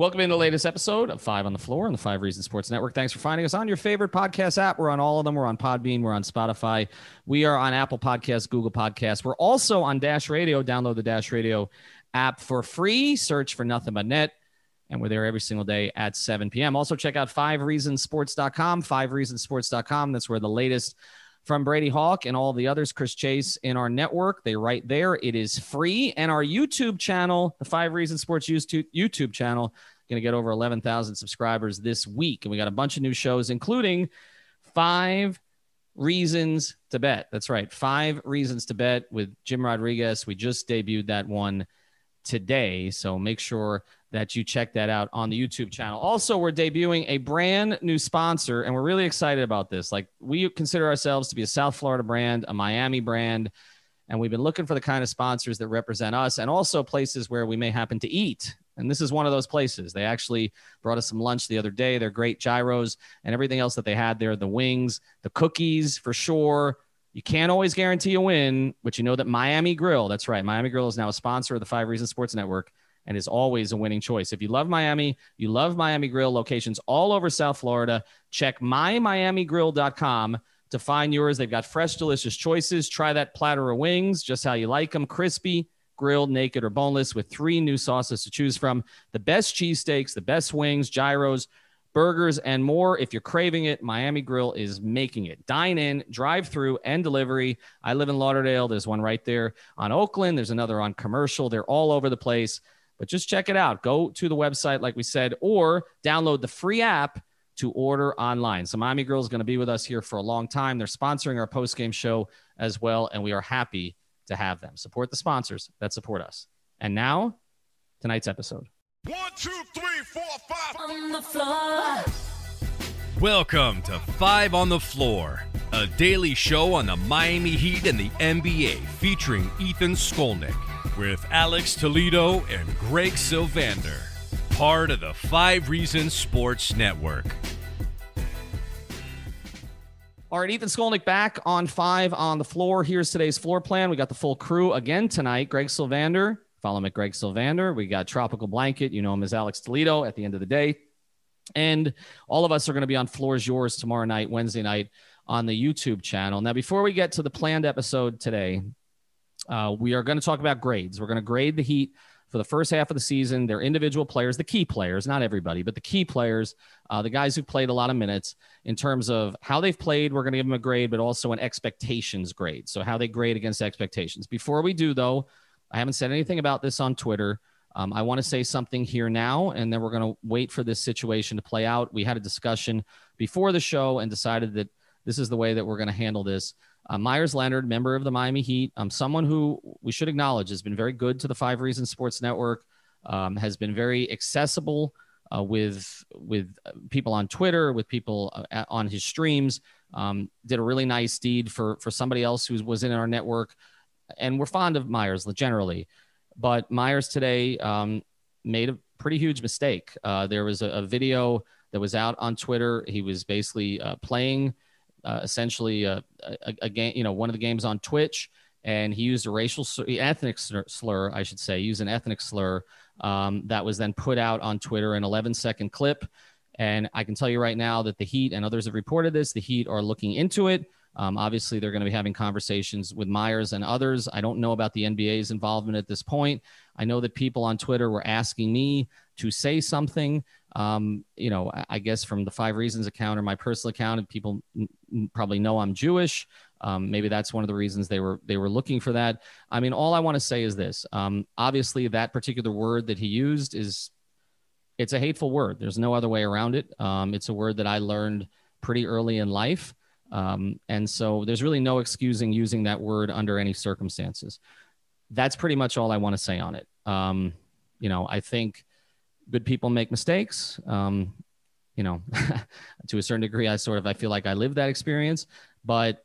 Welcome in the latest episode of Five on the Floor on the Five Reasons Sports Network. Thanks for finding us on your favorite podcast app. We're on all of them. We're on Podbean. We're on Spotify. We are on Apple Podcasts, Google Podcasts. We're also on Dash Radio. Download the Dash Radio app for free. Search for nothing but net. And we're there every single day at 7 p.m. Also, check out fivereasonsports.com, fivereasonsports.com. That's where the latest from Brady Hawk and all the others, Chris Chase in our network. They right there. It is free. And our YouTube channel, the Five Reasons Sports YouTube channel, going to get over 11,000 subscribers this week. And we got a bunch of new shows, including Five Reasons to Bet. That's right. Five Reasons to Bet with Jim Rodriguez. We just debuted that one today. So make sure that you check that out on the YouTube channel. Also, we're debuting a brand new sponsor, and we're really excited about this. Like, we consider ourselves to be a South Florida brand, a Miami brand, and we've been looking for the kind of sponsors that represent us and also places where we may happen to eat. And this is one of those places. They actually brought us some lunch the other day. They're great gyros and everything else that they had there the wings, the cookies for sure. You can't always guarantee a win, but you know that Miami Grill, that's right. Miami Grill is now a sponsor of the Five Reasons Sports Network and is always a winning choice. If you love Miami, you love Miami Grill locations all over South Florida, check mymiamigrill.com to find yours. They've got fresh, delicious choices. Try that platter of wings, just how you like them crispy, grilled, naked, or boneless, with three new sauces to choose from. The best cheesesteaks, the best wings, gyros, burgers, and more. If you're craving it, Miami Grill is making it. Dine in, drive through, and delivery. I live in Lauderdale. There's one right there on Oakland, there's another on commercial. They're all over the place. But just check it out. Go to the website, like we said, or download the free app to order online. So Miami Grill is going to be with us here for a long time. They're sponsoring our post game show as well, and we are happy to have them. Support the sponsors that support us. And now, tonight's episode. One, two, three, four, five. On the floor. Welcome to Five on the Floor, a daily show on the Miami Heat and the NBA featuring Ethan Skolnick with Alex Toledo and Greg Sylvander, part of the Five Reasons Sports Network. All right, Ethan Skolnick back on five on the floor. Here's today's floor plan. We got the full crew again tonight. Greg Sylvander, follow him at Greg Sylvander. We got Tropical Blanket. You know him as Alex Toledo at the end of the day. And all of us are going to be on Floors Yours tomorrow night, Wednesday night on the YouTube channel. Now, before we get to the planned episode today, uh, we are going to talk about grades. We're going to grade the Heat for the first half of the season. Their individual players, the key players, not everybody, but the key players, uh, the guys who played a lot of minutes in terms of how they've played. We're going to give them a grade, but also an expectations grade. So, how they grade against expectations. Before we do, though, I haven't said anything about this on Twitter. Um, I want to say something here now, and then we're going to wait for this situation to play out. We had a discussion before the show and decided that this is the way that we're going to handle this. Uh, Meyers Leonard, member of the Miami Heat, um, someone who we should acknowledge has been very good to the Five Reasons Sports Network, um, has been very accessible uh, with with people on Twitter, with people uh, on his streams. Um, did a really nice deed for for somebody else who was in our network, and we're fond of Meyers generally, but Meyers today um, made a pretty huge mistake. Uh, there was a, a, video that was out on Twitter. He was basically uh, playing uh, essentially a, a, a, game, you know, one of the games on Twitch, and he used a racial, ethnic slur, I should say, used an ethnic slur um, that was then put out on Twitter, an 11 second clip. And I can tell you right now that the Heat and others have reported this. The Heat are looking into it. Um, obviously, they're going to be having conversations with Meyers and others. I don't know about the NBA's involvement at this point. I know that people on Twitter were asking me to say something um, you know, I guess from the Five Reasons account or my personal account, people probably know I'm Jewish. Um, maybe that's one of the reasons they were they were looking for that. I mean, all I want to say is this: um, obviously, that particular word that he used is it's a hateful word. There's no other way around it. Um, it's a word that I learned pretty early in life, um, and so there's really no excusing using that word under any circumstances. That's pretty much all I want to say on it. Um, you know, I think good people make mistakes. Um, you know, to a certain degree, I sort of I feel like I lived that experience. But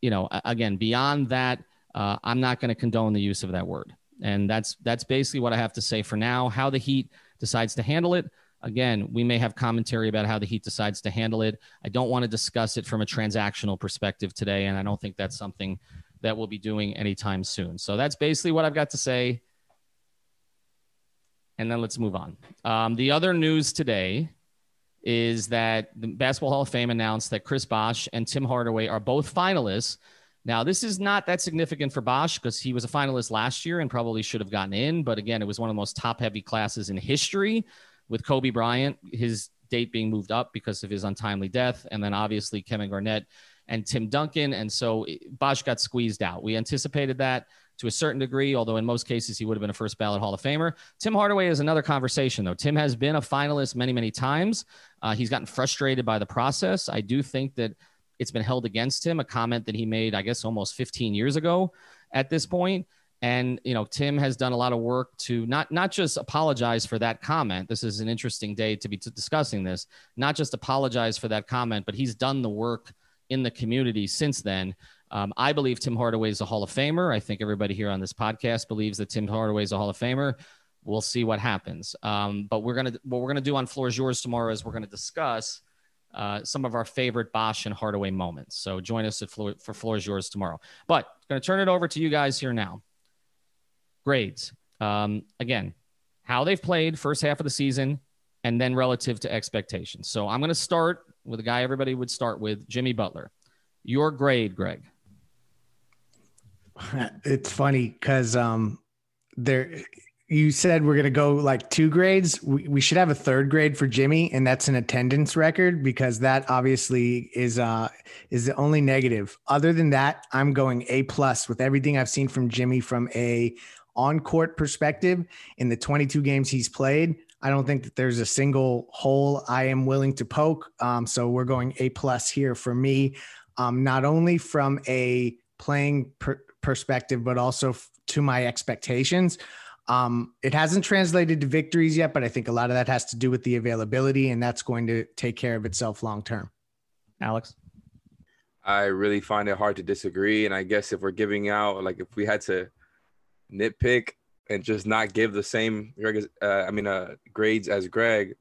you know, again, beyond that, uh, I'm not going to condone the use of that word. And that's that's basically what I have to say for now. How the Heat decides to handle it. Again, we may have commentary about how the Heat decides to handle it. I don't want to discuss it from a transactional perspective today, and I don't think that's something that we'll be doing anytime soon. So that's basically what I've got to say. And then let's move on. Um, the other news today is that the Basketball Hall of Fame announced that Chris Bosh and Tim Hardaway are both finalists. Now, this is not that significant for Bosh because he was a finalist last year and probably should have gotten in. But again, it was one of the most top heavy classes in history with Kobe Bryant, his date being moved up because of his untimely death. And then obviously Kevin Garnett and Tim Duncan. And so Bosh got squeezed out. We anticipated that to a certain degree, although in most cases he would have been a first ballot Hall of Famer. Tim Hardaway is another conversation, though. Tim has been a finalist many, many times. Uh, he's gotten frustrated by the process. I do think that it's been held against him, a comment that he made, I guess, almost 15 years ago at this point. And you know, Tim has done a lot of work to not not just apologize for that comment. This is an interesting day to be t- discussing this. Not just apologize for that comment, but he's done the work in the community since then. Um, I believe Tim Hardaway is a Hall of Famer. I think everybody here on this podcast believes that Tim Hardaway is a Hall of Famer. We'll see what happens. Um, but we're gonna what we're gonna do on Floor is Yours tomorrow is we're gonna discuss uh, some of our favorite Bosh and Hardaway moments. So join us at Floor, for Floor is Yours tomorrow. But to turn it over to you guys here now. Grades. Um, again, how they've played first half of the season, and then relative to expectations. So I'm to start with a guy everybody would start with, Jimmy Butler. Your grade, Greg. It's funny because um, there you said we're going to go like two grades. We, we should have a third grade for Jimmy, and that's an attendance record because that obviously is uh is the only negative. Other than that, I'm going A plus with everything I've seen from Jimmy from a on court perspective in the 22 games he's played. I don't think that there's a single hole I am willing to poke. Um, so we're going A plus here for me, um, not only from a playing per- perspective, but also f- to my expectations. Um, it hasn't translated to victories yet, but I think a lot of that has to do with the availability, and that's going to take care of itself long term. Alex? I really find it hard to disagree. And I guess if we're giving out, like if we had to nitpick and just not give the same, uh, I mean, uh, grades as Greg,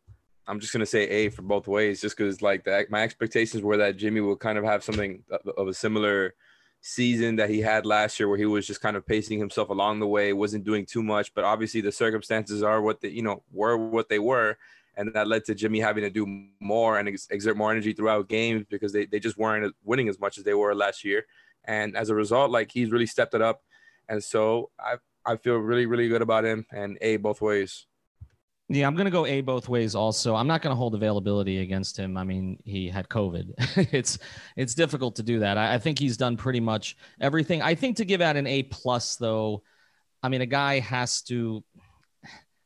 I'm just gonna say A for both ways, just because like that my expectations were that Jimmy will kind of have something of a similar season that he had last year where he was just kind of pacing himself along the way, wasn't doing too much. But obviously the circumstances are what they, you know, were what they were. And that led to Jimmy having to do more and ex- exert more energy throughout games because they, they just weren't winning as much as they were last year. And as a result, like he's really stepped it up. And so I, I feel really, really good about him and A both ways. Yeah, I'm going to go A both ways also. I'm not going to hold availability against him. I mean, he had COVID. it's it's difficult to do that. I, I, think he's done pretty much everything. I think to give out an A plus though, I mean, a guy has to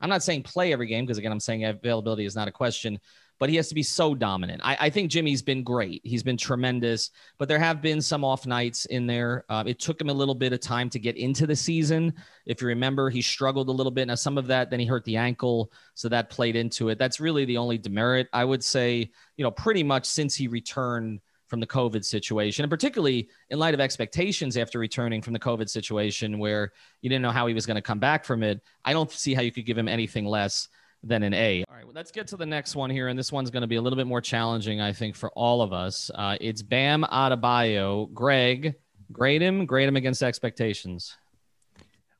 I'm not saying play every game because again, I'm saying availability is not a question, but he has to be so dominant. I, I, think Jimmy's been great. He's been tremendous, but there have been some off nights in there. Uh, it took him a little bit of time to get into the season. If you remember, he struggled a little bit. Now, some of that, then he hurt the ankle. So that played into it. That's really the only demerit. I would say, you know, pretty much since he returned from the COVID situation, and particularly in light of expectations after returning from the COVID situation where you didn't know how he was going to come back from it. I don't see how you could give him anything less than an A. All right, well, let's get to the next one here, and this one's going to be a little bit more challenging, I think, for all of us. Uh, it's Bam Adebayo. Greg, grade him, grade him against expectations.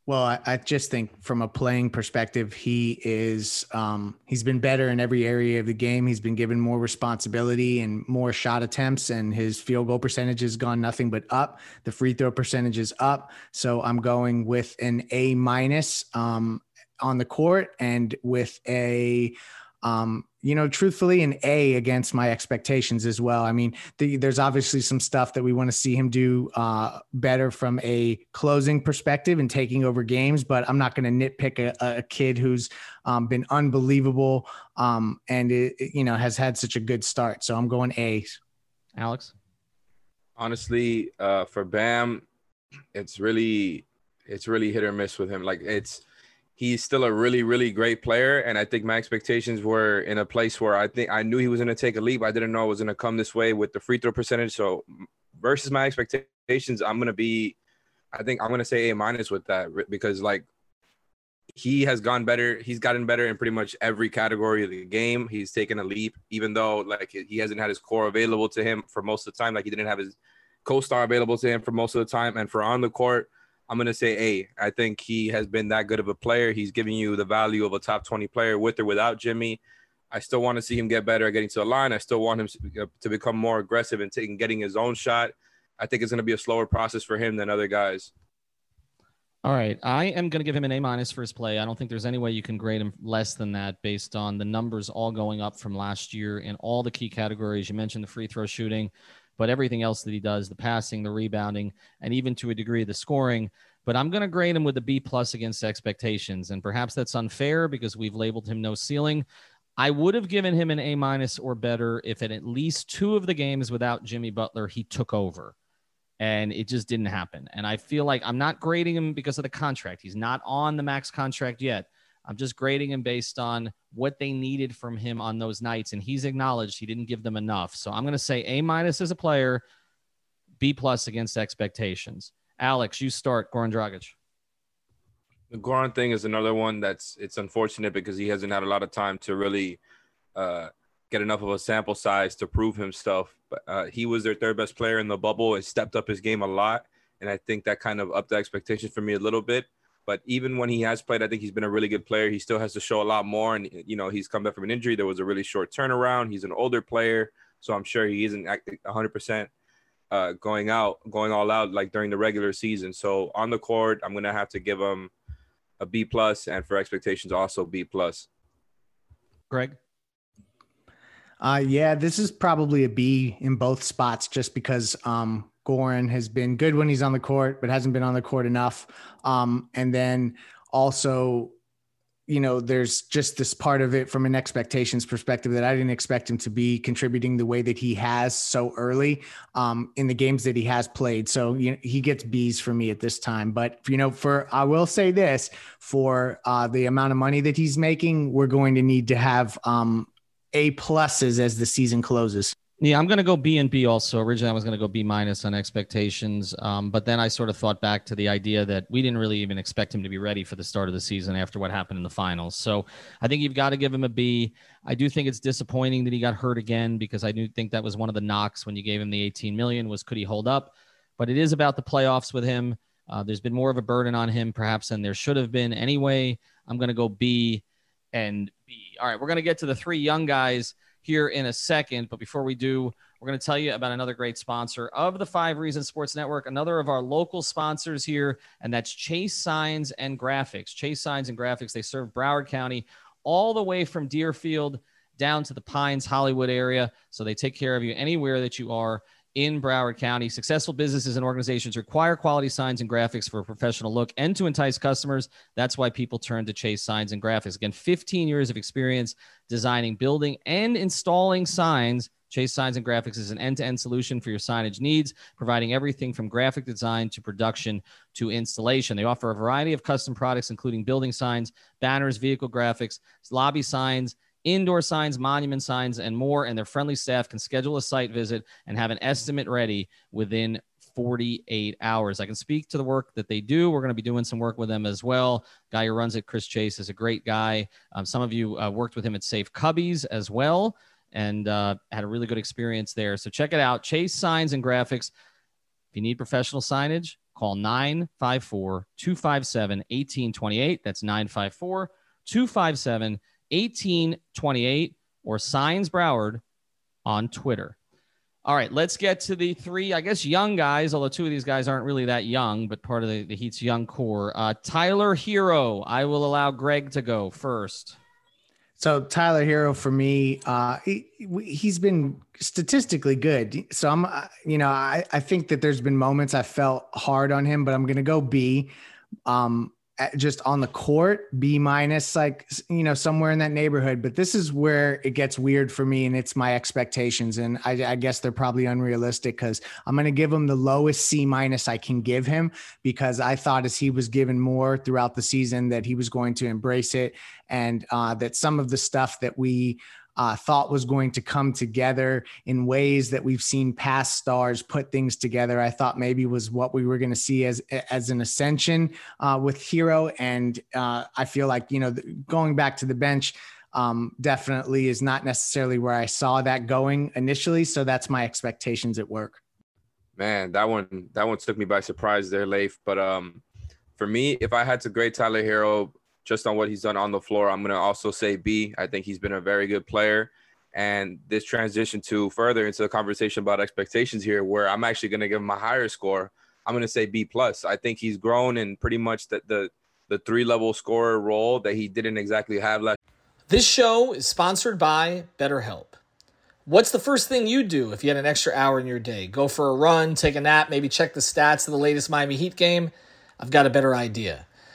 Well, I, I just think from a playing perspective, he is um, he's been better in every area of the game. He's been given more responsibility and more shot attempts, and his field goal percentage has gone nothing but up. The free throw percentage is up. So I'm going with an A minus. Um, on the court and with a um, you know, truthfully, an A against my expectations as well. I mean, the, there's obviously some stuff that we want to see him do uh, better from a closing perspective and taking over games, but I'm not going to nitpick a, a, kid who's um, been unbelievable um, and, it, you know, has had such a good start. So I'm going A. Alex? Honestly, uh, for Bam, it's really, it's really hit or miss with him. Like it's, he's still a really, really great player. And I think my expectations were in a place where I think I knew he was going to take a leap. I didn't know it was going to come this way with the free throw percentage. So versus my expectations, I'm going to be, I think I'm going to say A minus with that because like he has gone better. He's gotten better in pretty much every category of the game. He's taken a leap, even though like he hasn't had his core available to him for most of the time. Like he didn't have his co-star available to him for most of the time. And for on the court, I'm gonna say A. I think he has been that good of a player. He's giving you the value of a top 20 player with or without Jimmy. I still want to see him get better at getting to the line. I still want him uh, to become more aggressive and taking getting his own shot. I think it's going to be a slower process for him than other guys. All right. I am going to give him an A minus for his play. I don't think there's any way you can grade him less than that based on the numbers all going up from last year in all the key categories. You mentioned the free throw shooting, but everything else that he does, the passing, the rebounding, and even to a degree the scoring. But I'm going to grade him with a B plus against expectations. And perhaps that's unfair because we've labeled him no ceiling. I would have given him an A minus or better if in at least two of the games without Jimmy Butler, he took over and it just didn't happen. And I feel like I'm not grading him because of the contract. He's not on the max contract yet. I'm just grading him based on what they needed from him on those nights. And he's acknowledged he didn't give them enough. So I'm going to say A minus as a player, B plus against expectations. Alex, you start Goran Dragic. The Goran thing is another one that's it's unfortunate because he hasn't had a lot of time to really uh, get enough of a sample size to prove himself. But uh, he was their third best player in the bubble and stepped up his game a lot. And I think that kind of upped the expectations for me a little bit. But even when he has played, I think he's been a really good player. He still has to show a lot more. And, you know, he's come back from an injury. There was a really short turnaround. He's an older player. So I'm sure he isn't 100% uh, going out, going all out like during the regular season. So on the court, I'm going to have to give him a B plus and for expectations, also B plus. Greg? Uh, yeah, this is probably a B in both spots just because um, Goran has been good when he's on the court, but hasn't been on the court enough. Um, and then also, you know, there's just this part of it from an expectations perspective that I didn't expect him to be contributing the way that he has so early um, in the games that he has played. So you know, he gets B's for me at this time. But you know, for I will say this: for uh, the amount of money that he's making, we're going to need to have um, a pluses as the season closes. Yeah, I'm going to go B and B also. Originally, I was going to go B minus on expectations, um, but then I sort of thought back to the idea that we didn't really even expect him to be ready for the start of the season after what happened in the finals. So I think you've got to give him a B. I do think it's disappointing that he got hurt again because I do think that was one of the knocks when you gave him the 18 million was could he hold up? But it is about the playoffs with him. Uh, there's been more of a burden on him perhaps than there should have been anyway. I'm going to go B and B. All right, we're going to get to the three young guys here in a second. But before we do, we're going to tell you about another great sponsor of the Five Reasons Sports Network, another of our local sponsors here, and that's Chase Signs and Graphics. Chase Signs and Graphics, they serve Broward County all the way from Deerfield down to the Pines, Hollywood area. So they take care of you anywhere that you are in Broward County. Successful businesses and organizations require quality signs and graphics for a professional look and to entice customers. That's why people turn to Chase Signs and Graphics. Again, 15 years of experience designing, building, and installing signs. Chase Signs and Graphics is an end to end solution for your signage needs, providing everything from graphic design to production to installation. They offer a variety of custom products, including building signs, banners, vehicle graphics, lobby signs, indoor signs, monument signs, and more. And their friendly staff can schedule a site visit and have an estimate ready within 48 hours. I can speak to the work that they do. We're going to be doing some work with them as well. Guy who runs it, Chris Chase, is a great guy. Um, some of you uh, worked with him at Safe Cubbies as well and uh, had a really good experience there. So check it out Chase Signs and Graphics. If you need professional signage, call 954 257 1828. That's 954 257 1828 or Signs Broward on Twitter. All right, let's get to the three, I guess, young guys, although two of these guys aren't really that young, but part of the, the Heat's young core. Uh, Tyler Herro, I will allow Greg to go first. So Tyler Herro for me, uh, he, he's been statistically good. So I'm, uh, you know, I, I think that there's been moments I felt hard on him, but I'm going to go B. Um, just on the court, B minus, like, you know, somewhere in that neighborhood. But this is where it gets weird for me and it's my expectations. And I, I guess they're probably unrealistic because I'm going to give him the lowest C minus I can give him because I thought as he was given more throughout the season that he was going to embrace it and uh, that some of the stuff that we, uh, thought was going to come together in ways that we've seen past stars put things together. I thought maybe was what we were going to see as as an ascension uh, with Herro, and uh, I feel like you know going back to the bench. Um, definitely is not necessarily where I saw that going initially. So that's my expectations at work. Man, that one that one took me by surprise there, Leif. But um, for me, if I had to grade Tyler Herro just on what he's done on the floor, I'm gonna also say B. I think he's been a very good player. And this transition to further into the conversation about expectations here, where I'm actually gonna give him a higher score. I'm gonna say B plus. I think he's grown in pretty much the the, the three level scorer role that he didn't exactly have last. This show is sponsored by BetterHelp. What's the first thing you do if you had an extra hour in your day? Go for a run, take a nap, maybe check the stats of the latest Miami Heat game? I've got a better idea.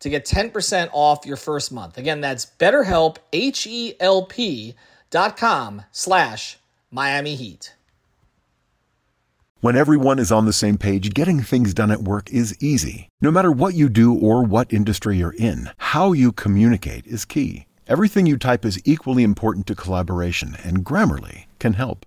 to get 10% off your first month. Again, that's betterhelp, H-E-L-P dot com slash Miami Heat. When everyone is on the same page, getting things done at work is easy. No matter what you do or what industry you're in, how you communicate is key. Everything you type is equally important to collaboration, and Grammarly can help.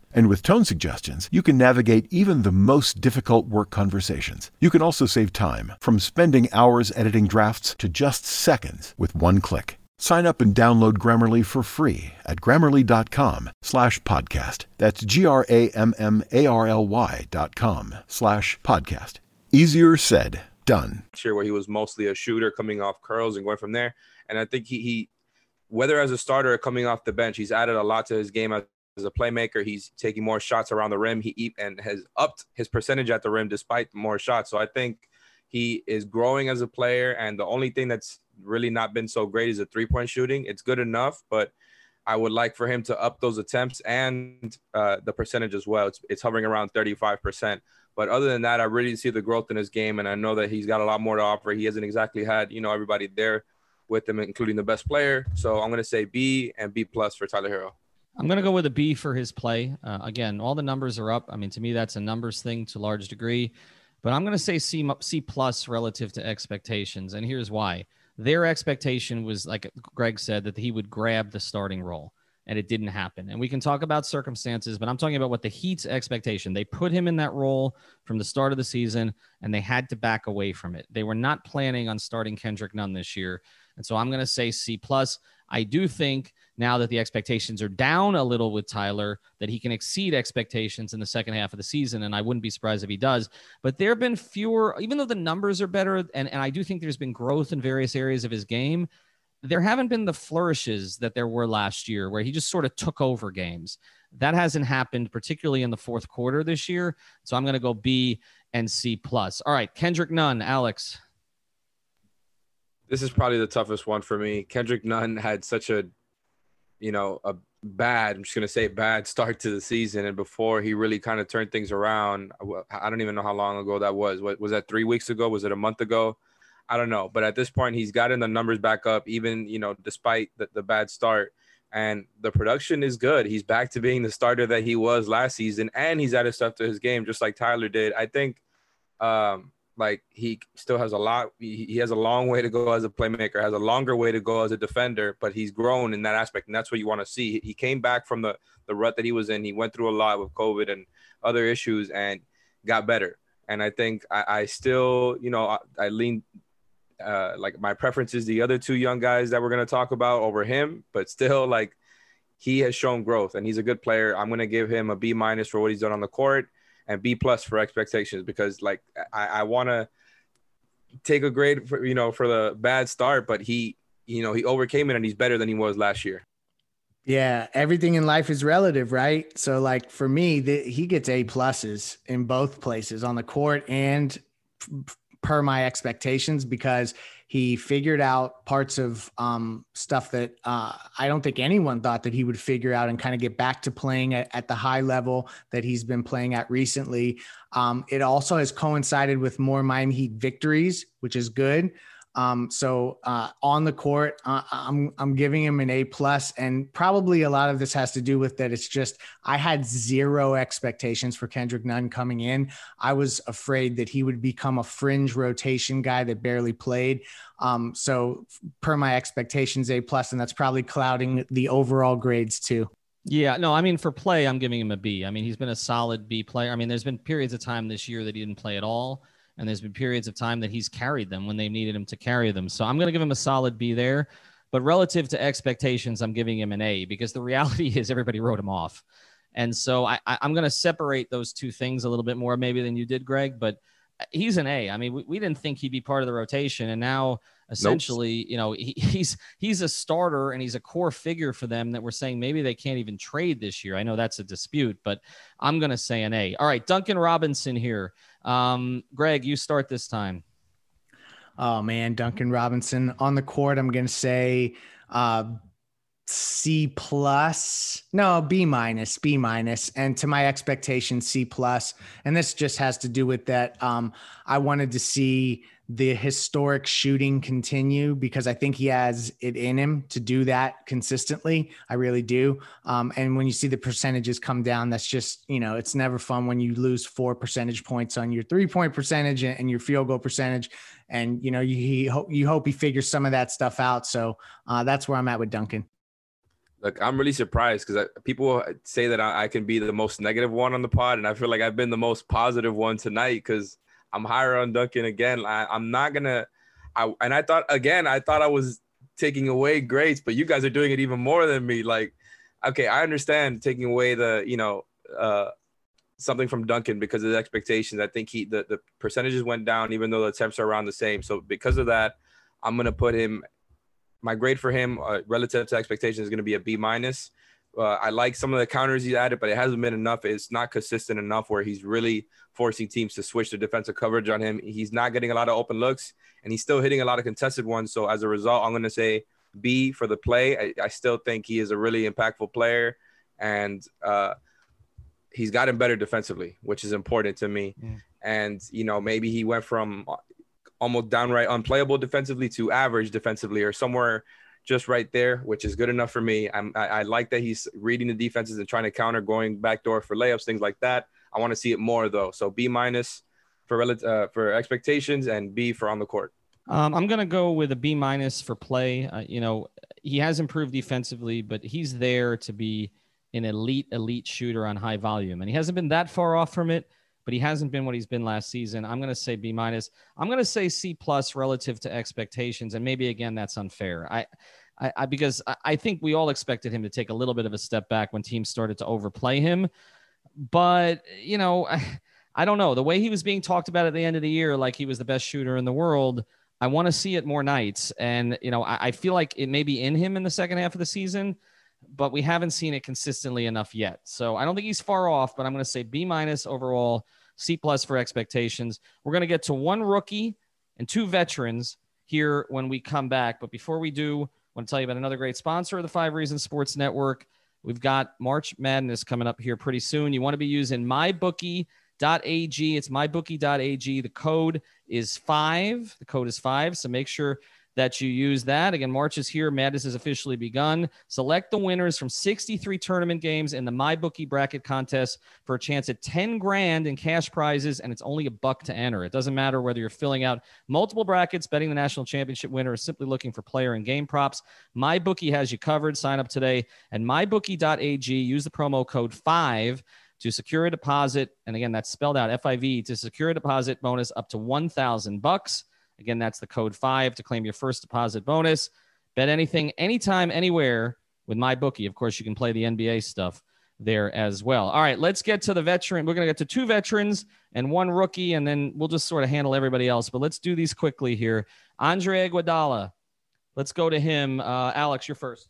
And with tone suggestions, you can navigate even the most difficult work conversations. You can also save time, from spending hours editing drafts to just seconds with one click. Sign up and download Grammarly for free at grammarly.com slash podcast. That's G-R-A-M-M-A-R-L-Y dot com slash podcast. Easier said, done. Year where he was mostly a shooter coming off curls and going from there. And I think he, he whether as a starter or coming off the bench, he's added a lot to his game as as a playmaker. He's taking more shots around the rim. He and has upped his percentage at the rim despite more shots. So I think he is growing as a player. And the only thing that's really not been so great is a three point shooting. It's good enough, but I would like for him to up those attempts and uh, the percentage as well. It's, it's hovering around 35%. But other than that, I really see the growth in his game. And I know that he's got a lot more to offer. He hasn't exactly had, you know, everybody there with him, including the best player. So I'm going to say B and B plus for Tyler Herro. I'm going to go with a B for his play. Uh, again, all the numbers are up. I mean, to me, that's a numbers thing to large degree. But I'm going to say C, C plus relative to expectations. And here's why. Their expectation was, like Greg said, that he would grab the starting role, and it didn't happen. And we can talk about circumstances, but I'm talking about what the Heat's expectation. They put him in that role from the start of the season, and they had to back away from it. They were not planning on starting Kendrick Nunn this year. And so I'm going to say C plus. I do think now that the expectations are down a little with Tyler, that he can exceed expectations in the second half of the season. And I wouldn't be surprised if he does. But there have been fewer, even though the numbers are better, and, and I do think there's been growth in various areas of his game, there haven't been the flourishes that there were last year where he just sort of took over games. That hasn't happened, particularly in the fourth quarter this year. So I'm going to go B and C plus. All right, Kendrick Nunn, Alex. This is probably the toughest one for me. Kendrick Nunn had such a you know, a bad, I'm just going to say bad start to the season. And before he really kind of turned things around, I don't even know how long ago that was. What was that three weeks ago? Was it a month ago? I don't know. But at this point, he's gotten the numbers back up, even, you know, despite the, the bad start. And the production is good. He's back to being the starter that he was last season. And he's added stuff to his game, just like Tyler did. I think, um, like he still has a lot he, has a long way to go as a playmaker has a longer way to go as a defender but he's grown in that aspect and that's what you want to see. He came back from the the rut that he was in. He went through a lot with covid and other issues and got better. And i think i, I still you know i, I lean uh, like my preference is the other two young guys that we're going to talk about over him but still like he has shown growth and he's a good player. I'm going to give him a b minus for what he's done on the court and B plus for expectations because like I, I want to take a grade for you know for the bad start, but he you know he overcame it and he's better than he was last year. Yeah, everything in life is relative, right? So, like for me, the, he gets A pluses in both places on the court and per my expectations because he figured out parts of um, stuff that uh, I don't think anyone thought that he would figure out and kind of get back to playing at, at the high level that he's been playing at recently. Um, it also has coincided with more Miami Heat victories, which is good. Um, so uh, on the court, uh, I'm I'm giving him an A plus, and probably a lot of this has to do with that. It's just I had zero expectations for Kendrick Nunn coming in. I was afraid that he would become a fringe rotation guy that barely played. Um, so per my expectations, A plus, and that's probably clouding the overall grades too. Yeah, no, I mean for play, I'm giving him a B. I mean he's been a solid B player. I mean there's been periods of time this year that he didn't play at all and there's been periods of time that he's carried them when they needed him to carry them. So I'm going to give him a solid B there. But relative to expectations, I'm giving him an A because the reality is everybody wrote him off. And so I, am going to separate those two things a little bit more maybe than you did, Greg. But uh, he's an A. I mean, we, we didn't think he'd be part of the rotation, and now essentially, nope. you know, he, he's he's a starter and he's a core figure for them that we're saying maybe they can't even trade this year. I know that's a dispute, but I'm going to say an A. All right, Duncan Robinson here. Um, Greg, you start this time. Oh man, Duncan Robinson on the court. I'm to say uh, C plus. No, B minus, B minus, and to my expectation C plus. And this just has to do with that. Um, I wanted to see the historic shooting continue because I think he has it in him to do that consistently. I really do. Um, and when you see the percentages come down, that's just, you know, it's never fun when you lose four percentage points on your three point percentage and your field goal percentage. And, you know, you, he, you hope he figures some of that stuff out. So uh, that's where I'm at with Duncan. Look, I'm really surprised because people say that I, I can be the most negative one on the pod. And I feel like I've been the most positive one tonight because – I'm higher on Duncan again. I, am not gonna. I and I thought again. I thought I was taking away grades, but you guys are doing it even more than me. Like, okay, I understand taking away the you know uh, something from Duncan because of the expectations. I think he the the percentages went down even though the attempts are around the same. So because of that, I'm gonna put him. My grade for him uh, relative to expectations is to be a B minus. Uh, I like some of the counters he added, but it hasn't been enough. It's not consistent enough where he's really forcing teams to switch their defensive coverage on him. He's not getting a lot of open looks, and he's still hitting a lot of contested ones. So as a result, I'm going to say B for the play. I, I, still think he is a really impactful player, and uh, he's gotten better defensively, which is important to me. Mm. And you know, maybe he went from almost downright unplayable defensively to average defensively, or somewhere just right there, which is good enough for me. I'm, I, I like that he's reading the defenses and trying to counter, going backdoor for layups, things like that. I want to see it more though. So B minus for uh, for expectations and B for on the court. Um, I'm gonna go with a B minus for play. Uh, you know, he has improved defensively, but he's there to be an elite, elite shooter on high volume, and he hasn't been that far off from it. But he hasn't been what he's been last season. I'm gonna say B minus. I'm gonna say C plus relative to expectations, and maybe again that's unfair. I, I, I because I, I think we all expected him to take a little bit of a step back when teams started to overplay him but you know, I, I don't know the way he was being talked about at the end of the year, like he was the best shooter in the world. I want to see it more nights, and you know, I, I feel like it may be in him in the second half of the season, but we haven't seen it consistently enough yet. So I don't think he's far off, but I'm going to say B minus overall, C plus for expectations. We're going to get to one rookie and two veterans here when we come back. But before we do, I want to tell you about another great sponsor of the Five Reasons Sports Network. We've got March Madness coming up here pretty soon. You want to be using mybookie.ag. It's mybookie.ag. The code is five. The code is five. So make sure that you use that. Again, March is here. Madness has officially begun. Select the winners from 63 tournament games in the MyBookie bracket contest for a chance at 10 grand in cash prizes, and it's only a buck to enter. It doesn't matter whether you're filling out multiple brackets, betting the national championship winner, or simply looking for player and game props. MyBookie has you covered. Sign up today at mybookie.ag. Use the promo code 5 to secure a deposit. And again, that's spelled out FIV to secure a deposit bonus up to 1,000 bucks. Again, that's the code five to claim your first deposit bonus. Bet anything, anytime, anywhere with my bookie. Of course, you can play the NBA stuff there as well. All right, let's get to the veteran. We're going to get to two veterans and one rookie, and then we'll just sort of handle everybody else. But let's do these quickly here. Andre Iguodala, let's go to him. Uh, Alex, you're first.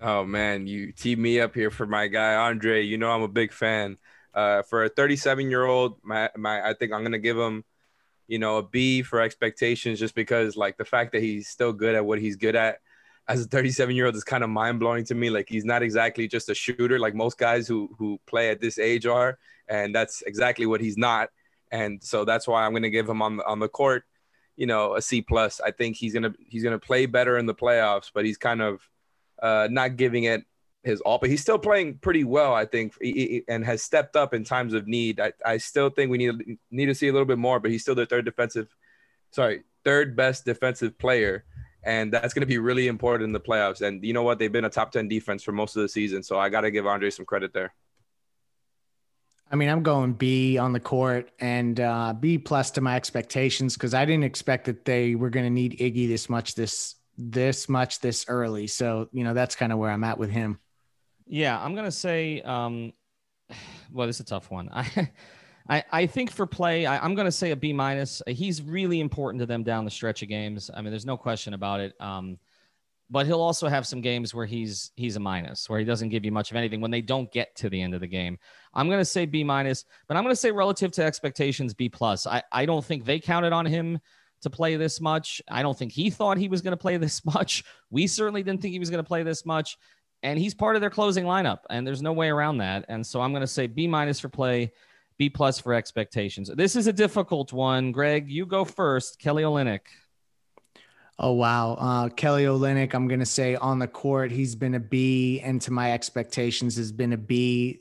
Oh man, you teed me up here for my guy Andre. You know I'm a big fan. Uh, for a 37 year old, my my I think I'm gonna give him, you know, a B for expectations, just because like the fact that he's still good at what he's good at as a 37 year old is kind of mind blowing to me. Like he's not exactly just a shooter like most guys who who play at this age are, and that's exactly what he's not. And so that's why I'm to give him on the, on the court, you know, a C plus. I think he's gonna he's gonna play better in the playoffs, but he's kind of uh, not giving it his all. But he's still playing pretty well, I think, and has stepped up in times of need. I, I still think we need need to see a little bit more, but he's still the third defensive, sorry, third best defensive player and that's going to be really important in the playoffs. And you know what? They've been a top 10 defense for most of the season. So I got to give Andre some credit there. I mean, I'm going B on the court and uh, B plus to my expectations because I didn't expect that they were going to need Iggy this much this this much this early. So you know that's kind of where I'm at with him. Yeah, I'm gonna say, um, well, this is a tough one. I I, I think for play, I, am to say a B minus. He's really important to them down the stretch of games. I mean, there's no question about it. Um, but he'll also have some games where he's he's a minus, where he doesn't give you much of anything when they don't get to the end of the game. I'm to say B minus, but I'm to say relative to expectations B plus. I I don't think they counted on him to play this much. I don't think he thought he was going to play this much. We certainly didn't think he was going to play this much. And he's part of their closing lineup, and there's no way around that. And so I'm going to say B minus for play B plus for expectations. This is a difficult one. Greg, you go first. Kelly Olynyk. Oh wow, uh, Kelly Olynyk. I'm gonna say on the court, he's been a B, and to my expectations, has been a B.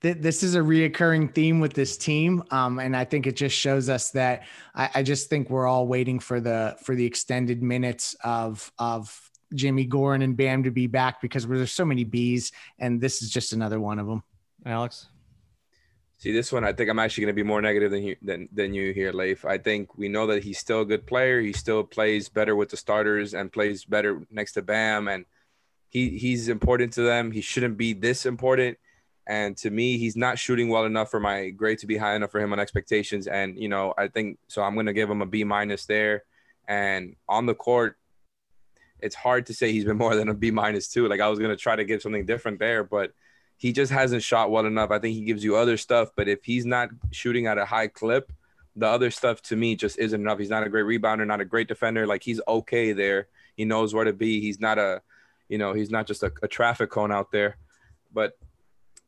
This is a reoccurring theme with this team, um, and I think it just shows us that I, I just think we're all waiting for the for the extended minutes of of Jimmy Goran and Bam to be back because there's so many Bs, and this is just another one of them. Alex. See this one, I think I'm actually going to be more negative than you than, than you here, Leif. I think we know that he's still a good player. He still plays better with the starters and plays better next to Bam, and he he's important to them. He shouldn't be this important. And to me, he's not shooting well enough for my grade to be high enough for him on expectations. And you know, I think so. I'm going to give him a B minus there. And on the court, it's hard to say he's been more than a B two. Like I was to try to give something different there, but he just hasn't shot well enough. I think he gives you other stuff, but if he's not shooting at a high clip, the other stuff to me just isn't enough. He's not a great rebounder, not a great defender. Like he's okay there. He knows where to be. He's not a, you know, he's not just a, a traffic cone out there. But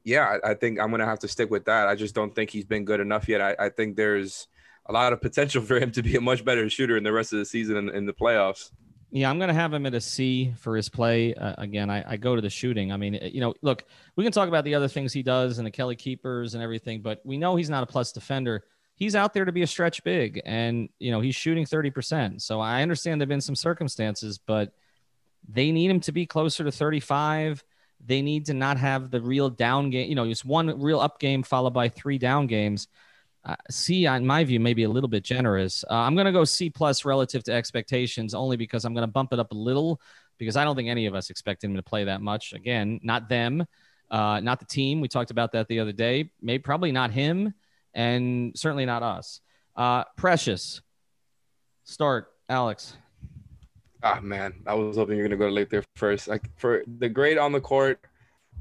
yeah, I, I, think I'm gonna have to stick with that. I just don't think he's been good enough yet. I, I, think there's a lot of potential for him to be a much better shooter in the rest of the season in, in the playoffs. Yeah, I'm going to have him at a C for his play. Uh, again, I, I, go to the shooting. I mean, you know, look, we can talk about the other things he does and the Kelly keepers and everything, but we know he's not a plus defender. He's out there to be a stretch big, and you know he's shooting 30%. So I understand there've been some circumstances, but they need him to be closer to 35. They need to not have the real down game. You know, just one real up game followed by three down games uh, C, in my view, maybe a little bit generous. Uh, I'm going to go C plus relative to expectations, only because I'm going to bump it up a little because I don't think any of us expect him to play that much. Again, not them, uh, not the team. We talked about that the other day. Maybe probably not him, and certainly not us. Uh, Precious, start, Alex. Ah man, I was hoping you're gonna go to late there first. Like for the grade on the court,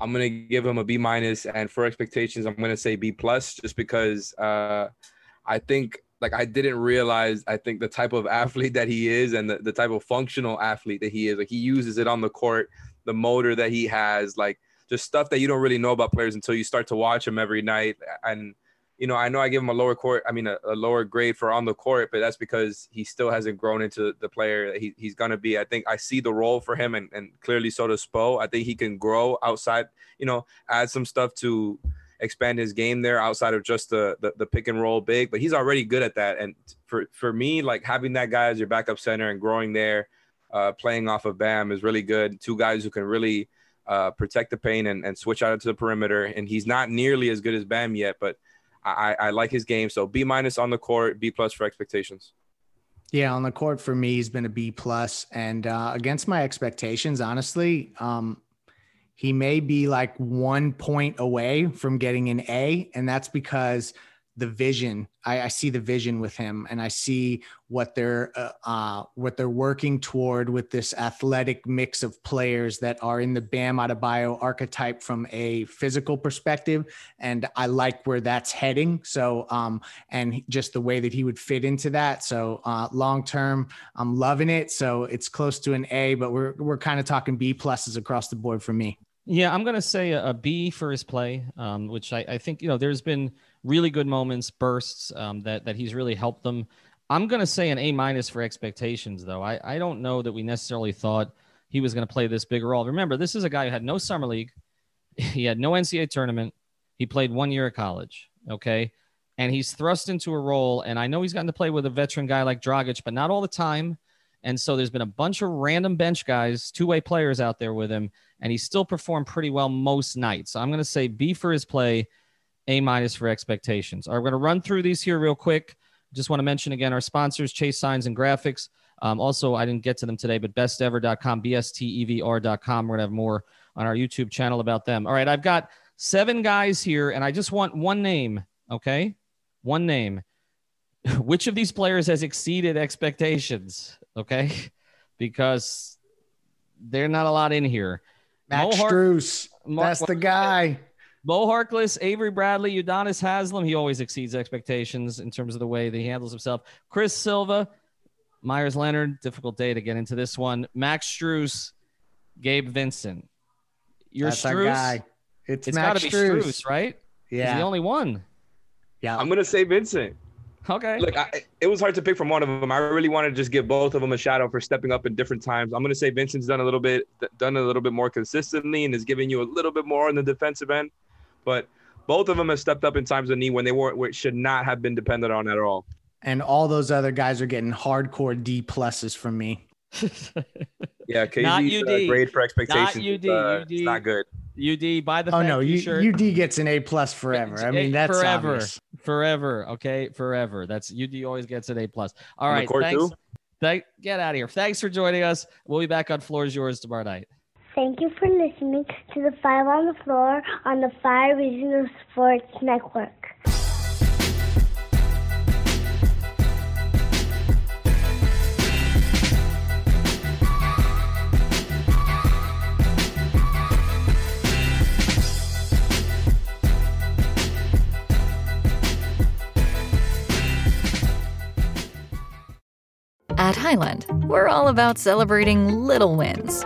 I'm gonna give him a B minus, and for expectations, I'm gonna say B plus, just because uh, I think like I didn't realize I think the type of athlete that he is and the, the type of functional athlete that he is. Like he uses it on the court, the motor that he has, like just stuff that you don't really know about players until you start to watch him every night. And you know, I know I give him a lower court, I mean, a, a, lower grade for on the court, but that's because he still hasn't grown into the player he, he's going to be. I think I see the role for him, and, and clearly so does Spo. I think he can grow outside, you know, add some stuff to expand his game there outside of just the, the, the pick and roll big, but he's already good at that. And for, for me, like having that guy as your backup center and growing there, uh, playing off of Bam is really good. Two guys who can really uh, protect the paint and, and switch out to the perimeter. And he's not nearly as good as Bam yet, but I, I like his game. So B minus on the court, B plus for expectations. Yeah, on the court for me, he's been a B plus, and uh, against my expectations, honestly, um, he may be like one point away from getting an A. And that's because the vision. I, I, see the vision with him, and I see what they're uh, uh, what they're working toward with this athletic mix of players that are in the Bam Adebayo archetype from a physical perspective, and I like where that's heading. So, um, and just the way that he would fit into that. So, uh, long term, I'm loving it. So it's close to an A, but we're we're kind of talking B pluses across the board for me. Yeah, I'm gonna say a, a B for his play, um, which I, I think you know there's been really good moments, bursts um, that that he's really helped them. I'm going to say an A minus for expectations, though. I, I don't know that we necessarily thought he was going to play this big role. Remember, this is a guy who had no summer league, he had no NCAA tournament, he played one year of college. Okay. And he's thrust into a role. And I know he's gotten to play with a veteran guy like Dragic, but not all the time. And so there's been a bunch of random bench guys, two way players out there with him, and he still performed pretty well most nights. So I'm going to say B for his play a minus for expectations. All right, we're going to run through these here real quick. Just want to mention again our sponsors, Chase Signs and Graphics. Um, also, I didn't get to them today, but bestever.com, B-S-T-E-V-R.com. We're going to have more on our YouTube channel about them. All right, I've got seven guys here, and I just want one name, okay? One name. Which of these players has exceeded expectations, okay? Because they're not a lot in here. Max Strus. That's the guy. Mo Harkless, Avery Bradley, Udonis Haslem. He always exceeds expectations in terms of the way that he handles himself. Chris Silva, Meyers Leonard. Difficult day to get into this one. Max Strus, Gabe Vincent. Your That's Strus. guy. It's, it's got to be Strus, right? Yeah. He's the only one. Yeah. I'm gonna say Vincent. Okay. Look, I, it was hard to pick from one of them. I really wanted to just give both of them a shout out for stepping up in different times. I'm going to say Vincent's done a little bit, done a little bit more consistently, and is giving you a little bit more on the defensive end but both of them have stepped up in times of need when they weren't which should not have been dependent on at all. And all those other guys are getting hardcore D pluses from me. yeah, KZ's not UD. Uh, grade for expectations. Not UD. Uh, UD. It's not good. UD by the oh no, you, UD gets an A plus forever. I mean that's forever, obvious. forever. Okay, forever. That's UD always gets an A plus. All right, thanks. Thank, get out of here. Thanks for joining us. We'll be back on Floors Yours tomorrow night. Thank you for listening to the Five on the Floor on the Five Reasons Sports Network. At Hyland, we're all about celebrating little wins